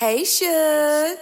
Hey, Shug.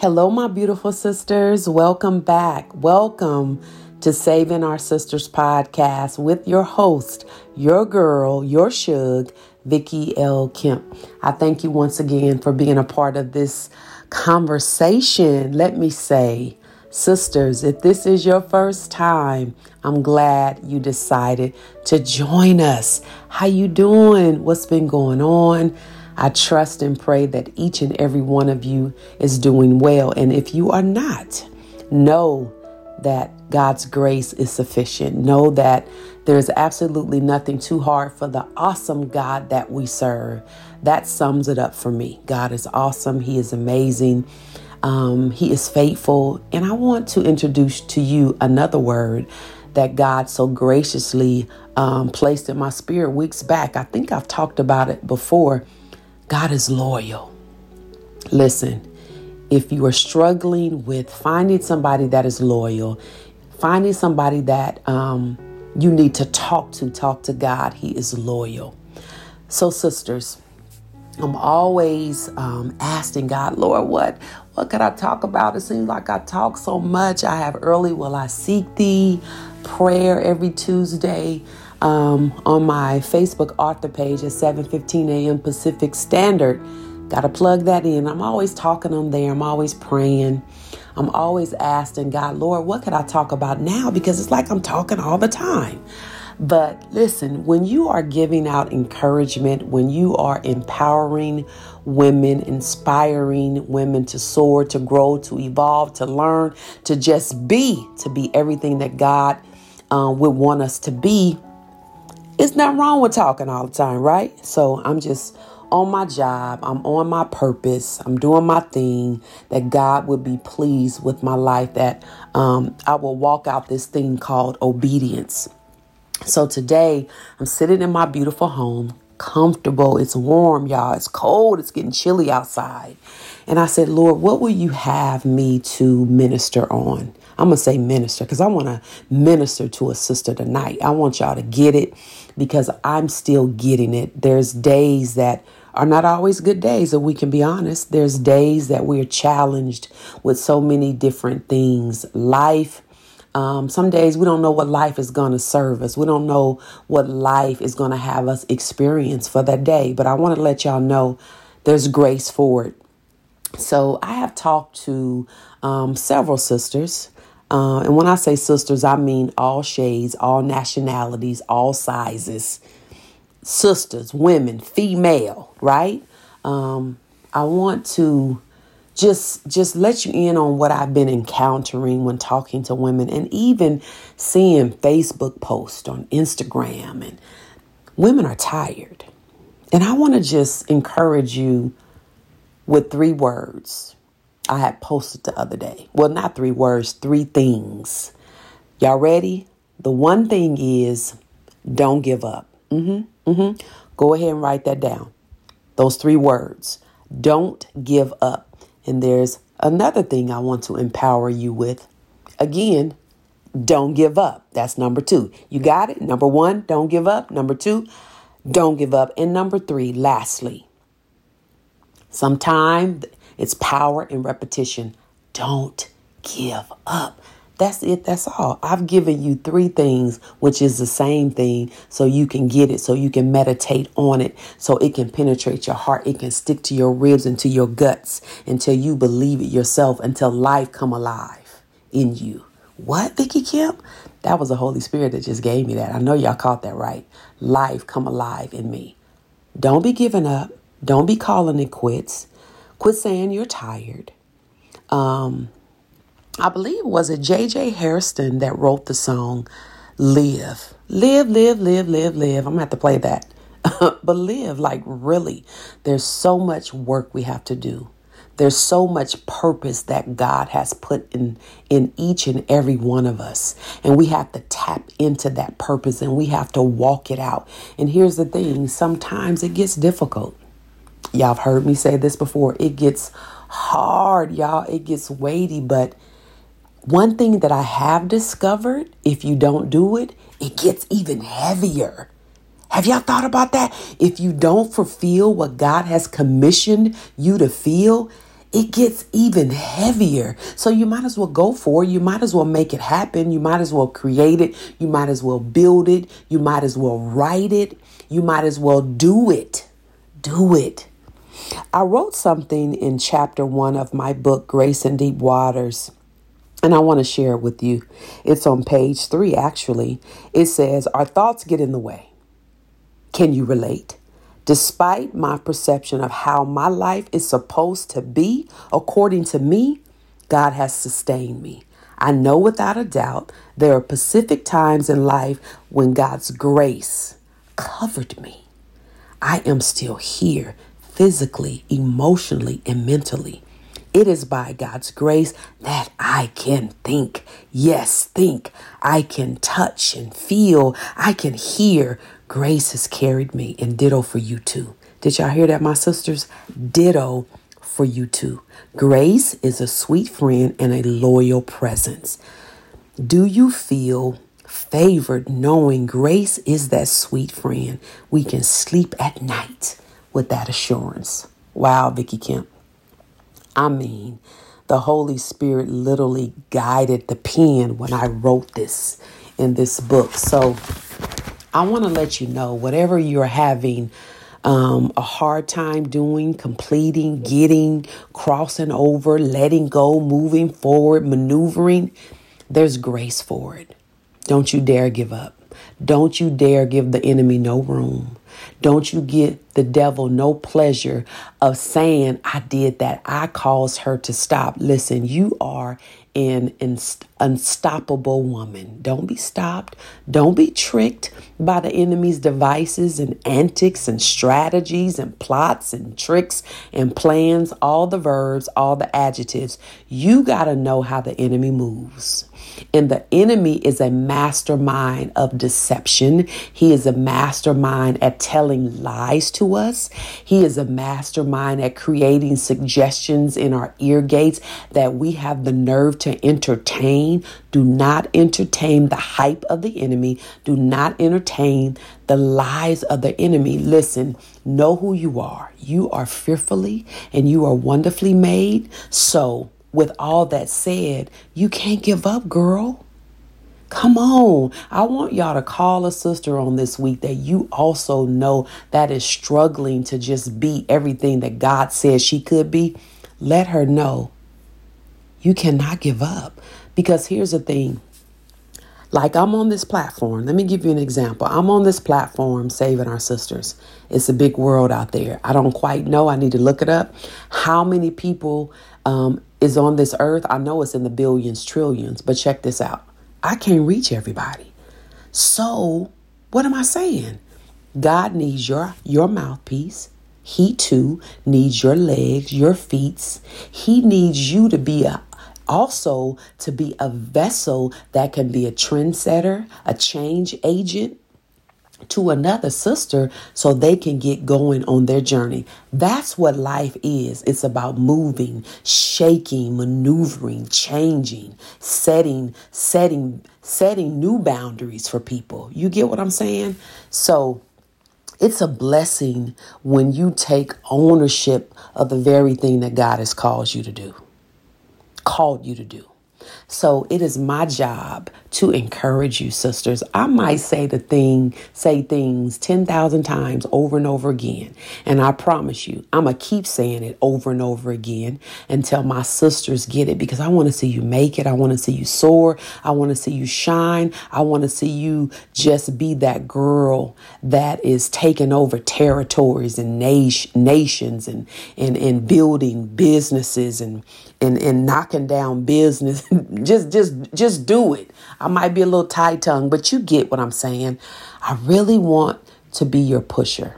Hello, my beautiful sisters. Welcome back. Welcome to Saving Our Sisters podcast with your host, your girl, your Shug, Vicky L. Kemp. I thank you once again for being a part of this conversation. Let me say, sisters, if this is your first time, I'm glad you decided to join us. How you doing? What's been going on? I trust and pray that each and every one of you is doing well. And if you are not, know that God's grace is sufficient. Know that there's absolutely nothing too hard for the awesome God that we serve. That sums it up for me. God is awesome. He is amazing. Um, he is faithful. And I want to introduce to you another word that God so graciously um, placed in my spirit weeks back. I think I've talked about it before. God is loyal. Listen, if you are struggling with finding somebody that is loyal, finding somebody that um, you need to talk to, talk to God, He is loyal. So, sisters, I'm always um, asking God, Lord, what what could I talk about? It seems like I talk so much. I have early will I seek thee prayer every Tuesday um, on my Facebook author page at 7:15 a.m. Pacific Standard. Got to plug that in. I'm always talking on there. I'm always praying. I'm always asking God, Lord, what could I talk about now? Because it's like I'm talking all the time. But listen, when you are giving out encouragement, when you are empowering women, inspiring women to soar, to grow, to evolve, to learn, to just be, to be everything that God um, would want us to be, it's not wrong with talking all the time, right? So I'm just on my job, I'm on my purpose, I'm doing my thing, that God would be pleased with my life, that um, I will walk out this thing called obedience. So today, I'm sitting in my beautiful home, comfortable. It's warm, y'all. It's cold. It's getting chilly outside. And I said, Lord, what will you have me to minister on? I'm going to say minister because I want to minister to a sister tonight. I want y'all to get it because I'm still getting it. There's days that are not always good days, if we can be honest. There's days that we're challenged with so many different things. Life, um, some days we don't know what life is going to serve us. We don't know what life is going to have us experience for that day. But I want to let y'all know there's grace for it. So I have talked to um, several sisters. Uh, and when I say sisters, I mean all shades, all nationalities, all sizes. Sisters, women, female, right? Um, I want to just just let you in on what I've been encountering when talking to women and even seeing Facebook posts on Instagram and women are tired. And I want to just encourage you with three words. I had posted the other day. Well, not three words, three things. Y'all ready? The one thing is don't give up. Mhm. Mhm. Go ahead and write that down. Those three words. Don't give up. And there's another thing I want to empower you with. Again, don't give up. That's number two. You got it? Number one, don't give up. Number two, don't give up. And number three, lastly, sometimes it's power in repetition. Don't give up. That's it. That's all. I've given you three things, which is the same thing, so you can get it, so you can meditate on it, so it can penetrate your heart. It can stick to your ribs and to your guts until you believe it yourself, until life come alive in you. What, Vicky Kemp? That was the Holy Spirit that just gave me that. I know y'all caught that right. Life come alive in me. Don't be giving up. Don't be calling it quits. Quit saying you're tired. Um, I believe was it J.J. Hairston that wrote the song "Live, Live, Live, Live, Live, Live." I'm gonna have to play that but live like really. There's so much work we have to do. There's so much purpose that God has put in in each and every one of us. And we have to tap into that purpose and we have to walk it out. And here's the thing, sometimes it gets difficult. Y'all have heard me say this before. It gets hard, y'all. It gets weighty, but one thing that I have discovered, if you don't do it, it gets even heavier. Have y'all thought about that? If you don't fulfill what God has commissioned you to feel, it gets even heavier. So you might as well go for it. You might as well make it happen. You might as well create it. You might as well build it. You might as well write it. You might as well do it. Do it. I wrote something in chapter one of my book, Grace in Deep Waters. And I want to share it with you. It's on page three, actually. It says, Our thoughts get in the way. Can you relate? Despite my perception of how my life is supposed to be, according to me, God has sustained me. I know without a doubt there are specific times in life when God's grace covered me. I am still here physically, emotionally, and mentally. It is by God's grace that I can think. Yes, think. I can touch and feel. I can hear. Grace has carried me, and ditto for you too. Did y'all hear that, my sisters? Ditto for you too. Grace is a sweet friend and a loyal presence. Do you feel favored knowing grace is that sweet friend? We can sleep at night with that assurance. Wow, Vicky Kemp. I mean, the Holy Spirit literally guided the pen when I wrote this in this book. So, I want to let you know whatever you're having um, a hard time doing, completing, getting, crossing over, letting go, moving forward, maneuvering, there's grace for it. Don't you dare give up. Don't you dare give the enemy no room. Don't you get the devil no pleasure of saying, I did that. I caused her to stop. Listen, you are an unstoppable woman. Don't be stopped. Don't be tricked by the enemy's devices and antics and strategies and plots and tricks and plans, all the verbs, all the adjectives. You got to know how the enemy moves. And the enemy is a mastermind of deception. He is a mastermind at telling lies to us. He is a mastermind at creating suggestions in our ear gates that we have the nerve to entertain. Do not entertain the hype of the enemy. Do not entertain the lies of the enemy. Listen, know who you are. You are fearfully and you are wonderfully made. So, with all that said, you can't give up, girl. Come on. I want y'all to call a sister on this week that you also know that is struggling to just be everything that God says she could be. Let her know you cannot give up. Because here's the thing like I'm on this platform. Let me give you an example. I'm on this platform saving our sisters. It's a big world out there. I don't quite know. I need to look it up. How many people um, is on this earth? I know it's in the billions, trillions, but check this out. I can't reach everybody. So, what am I saying? God needs your your mouthpiece. He too needs your legs, your feet. He needs you to be a also to be a vessel that can be a trendsetter, a change agent to another sister so they can get going on their journey. That's what life is. It's about moving, shaking, maneuvering, changing, setting, setting, setting new boundaries for people. You get what I'm saying? So it's a blessing when you take ownership of the very thing that God has called you to do called you to do. So it is my job to encourage you, sisters. I might say the thing, say things 10,000 times over and over again. And I promise you, I'm going to keep saying it over and over again until my sisters get it because I want to see you make it. I want to see you soar. I want to see you shine. I want to see you just be that girl that is taking over territories and nations and, and, and building businesses and, and, and knocking down business. just, just, just do it. I might be a little tight tongue, but you get what I'm saying. I really want to be your pusher.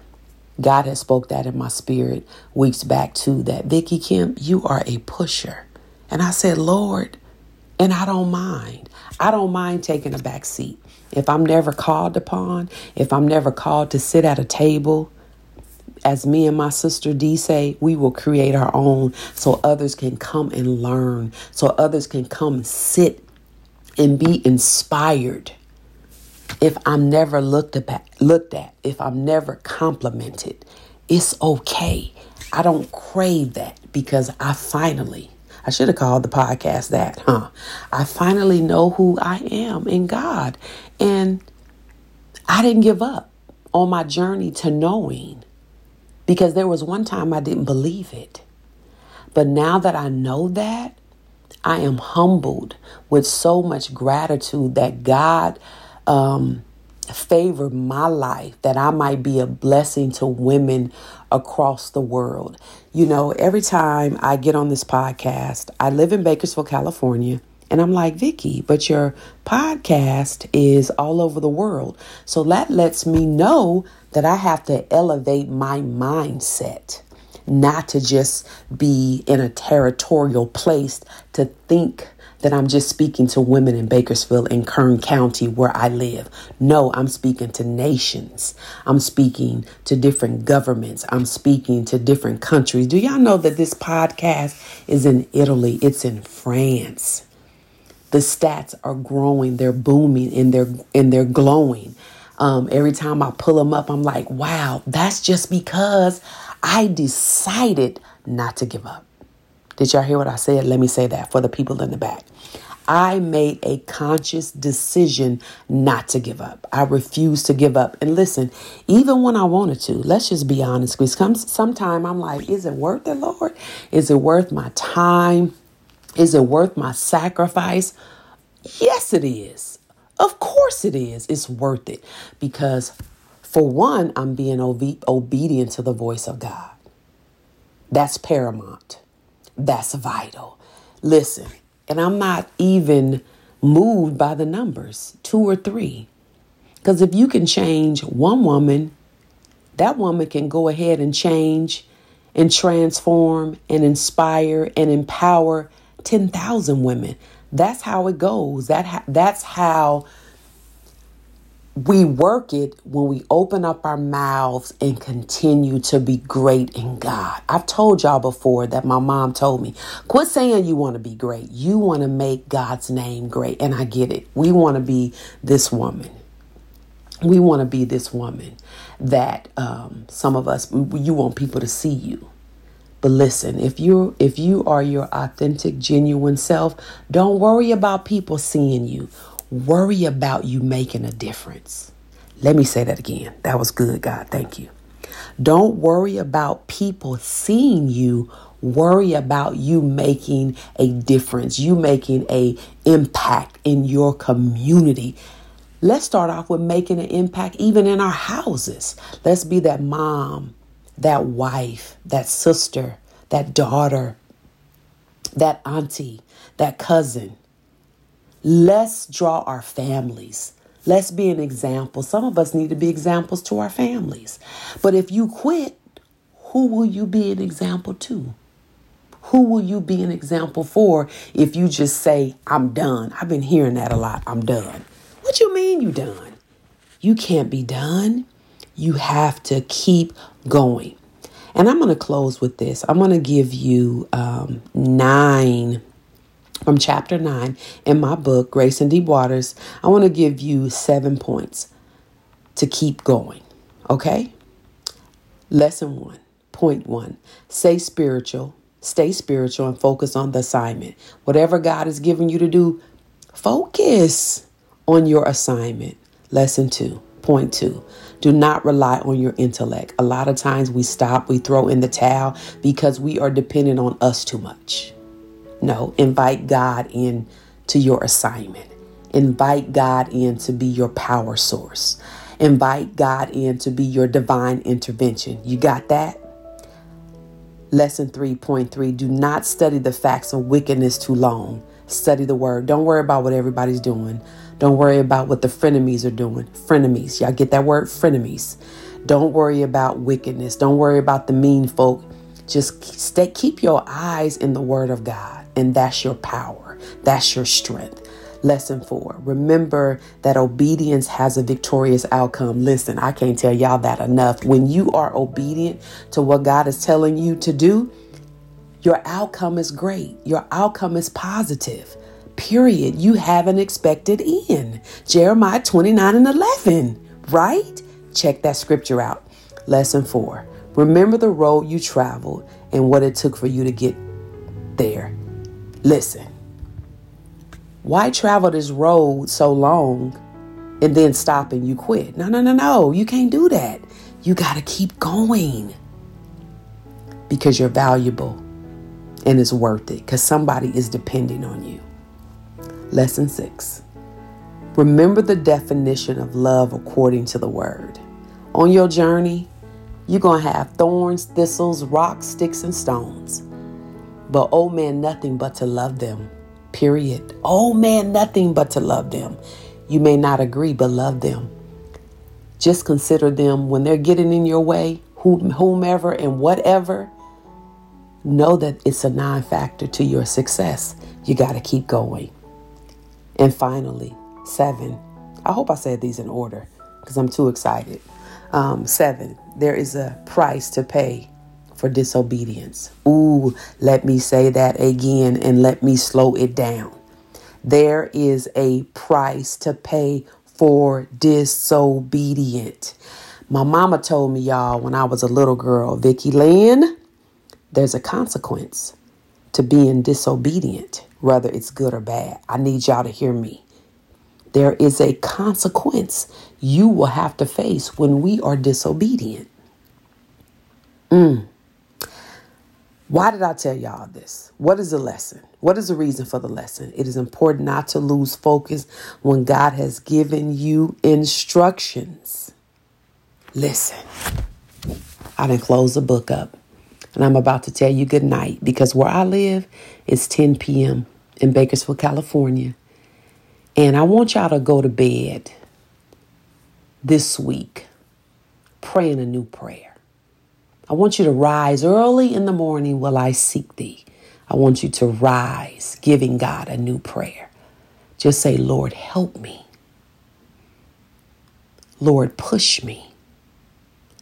God has spoke that in my spirit weeks back too that Vicky Kemp, you are a pusher. And I said, Lord, and I don't mind. I don't mind taking a back seat. If I'm never called upon, if I'm never called to sit at a table, as me and my sister D say, we will create our own so others can come and learn, so others can come sit and be inspired. If I'm never looked at, looked at, if I'm never complimented, it's okay. I don't crave that because I finally, I should have called the podcast that, huh? I finally know who I am in God. And I didn't give up on my journey to knowing because there was one time I didn't believe it. But now that I know that, I am humbled with so much gratitude that God um, favored my life, that I might be a blessing to women across the world. You know, every time I get on this podcast, I live in Bakersfield, California. And I'm like, Vicky, but your podcast is all over the world. So that lets me know that I have to elevate my mindset, not to just be in a territorial place to think that I'm just speaking to women in Bakersfield and Kern County where I live. No, I'm speaking to nations. I'm speaking to different governments. I'm speaking to different countries. Do y'all know that this podcast is in Italy? It's in France the stats are growing, they're booming, and they're and they're glowing. Um, every time I pull them up, I'm like, wow, that's just because I decided not to give up. Did y'all hear what I said? Let me say that for the people in the back. I made a conscious decision not to give up. I refused to give up. And listen, even when I wanted to, let's just be honest, because sometimes I'm like, is it worth it, Lord? Is it worth my time? Is it worth my sacrifice? Yes, it is. Of course it is. It's worth it because, for one, I'm being obe- obedient to the voice of God. That's paramount. That's vital. Listen, and I'm not even moved by the numbers two or three. Because if you can change one woman, that woman can go ahead and change and transform and inspire and empower 10,000 women. That's how it goes. That ha- that's how we work it when we open up our mouths and continue to be great in God. I've told y'all before that my mom told me, quit saying you want to be great. You want to make God's name great. And I get it. We want to be this woman. We want to be this woman that um, some of us, you want people to see you. But listen, if you if you are your authentic, genuine self, don't worry about people seeing you. Worry about you making a difference. Let me say that again. That was good, God. Thank you. Don't worry about people seeing you. Worry about you making a difference, you making a impact in your community. Let's start off with making an impact even in our houses. Let's be that mom, that wife, that sister, that daughter, that auntie, that cousin. Let's draw our families. Let's be an example. Some of us need to be examples to our families. But if you quit, who will you be an example to? Who will you be an example for if you just say, I'm done? I've been hearing that a lot. I'm done. What you mean you done? You can't be done. You have to keep going. And I'm going to close with this. I'm going to give you um, nine from chapter nine in my book, Grace in Deep Waters. I want to give you seven points to keep going. Okay? Lesson one, point one stay spiritual, stay spiritual, and focus on the assignment. Whatever God is giving you to do, focus on your assignment. Lesson two, point two do not rely on your intellect. A lot of times we stop, we throw in the towel because we are dependent on us too much. No, invite God in to your assignment. Invite God in to be your power source. Invite God in to be your divine intervention. You got that? Lesson 3.3 Do not study the facts of wickedness too long. Study the word. Don't worry about what everybody's doing. Don't worry about what the frenemies are doing. Frenemies. Y'all get that word? Frenemies. Don't worry about wickedness. Don't worry about the mean folk. Just stay keep your eyes in the word of God, and that's your power. That's your strength. Lesson four, remember that obedience has a victorious outcome. Listen, I can't tell y'all that enough. When you are obedient to what God is telling you to do, your outcome is great. Your outcome is positive. Period. You have an expected end. Jeremiah 29 and 11, right? Check that scripture out. Lesson four, remember the road you traveled and what it took for you to get there. Listen, why travel this road so long and then stop and you quit? No, no, no, no. You can't do that. You got to keep going because you're valuable and it's worth it because somebody is depending on you. Lesson six remember the definition of love according to the word. On your journey, you're going to have thorns, thistles, rocks, sticks, and stones. But oh man, nothing but to love them period. Oh man, nothing but to love them. You may not agree, but love them. Just consider them when they're getting in your way, whomever and whatever. Know that it's a non factor to your success. You got to keep going. And finally, seven. I hope I said these in order because I'm too excited. Um, seven, there is a price to pay for disobedience. Ooh, let me say that again and let me slow it down. There is a price to pay for disobedient. My mama told me, y'all, when I was a little girl, Vicky Lynn, there's a consequence to being disobedient, whether it's good or bad. I need y'all to hear me. There is a consequence you will have to face when we are disobedient. Mm. Why did I tell y'all this? What is the lesson? What is the reason for the lesson? It is important not to lose focus when God has given you instructions. Listen, I didn't close the book up and I'm about to tell you good night because where I live is 10 p.m. in Bakersfield, California. And I want y'all to go to bed this week praying a new prayer. I want you to rise early in the morning while I seek thee. I want you to rise, giving God a new prayer. Just say, Lord, help me. Lord, push me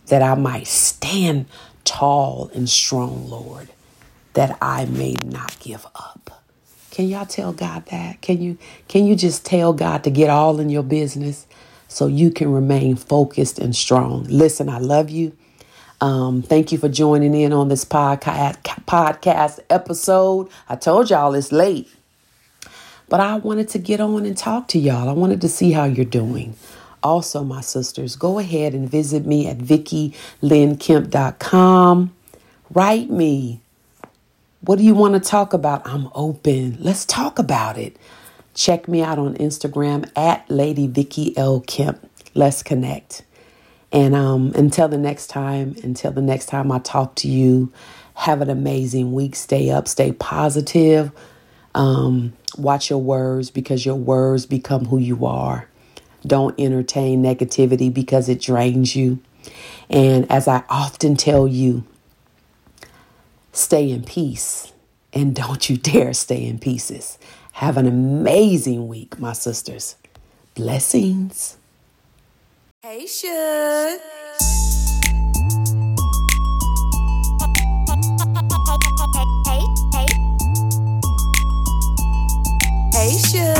that I might stand tall and strong, Lord, that I may not give up. Can y'all tell God that? Can you can you just tell God to get all in your business so you can remain focused and strong? Listen, I love you. Um, thank you for joining in on this podcast podcast episode. I told y'all it's late, but I wanted to get on and talk to y'all. I wanted to see how you're doing. Also, my sisters, go ahead and visit me at VickyLynnKemp.com. Write me. What do you want to talk about? I'm open. Let's talk about it. Check me out on Instagram at Lady Vicky L. Kemp. Let's connect. And um, until the next time, until the next time I talk to you, have an amazing week. Stay up, stay positive. Um, watch your words because your words become who you are. Don't entertain negativity because it drains you. And as I often tell you, Stay in peace. And don't you dare stay in pieces. Have an amazing week, my sisters. Blessings. Hey, Shug. Hey, hey, hey, Shug.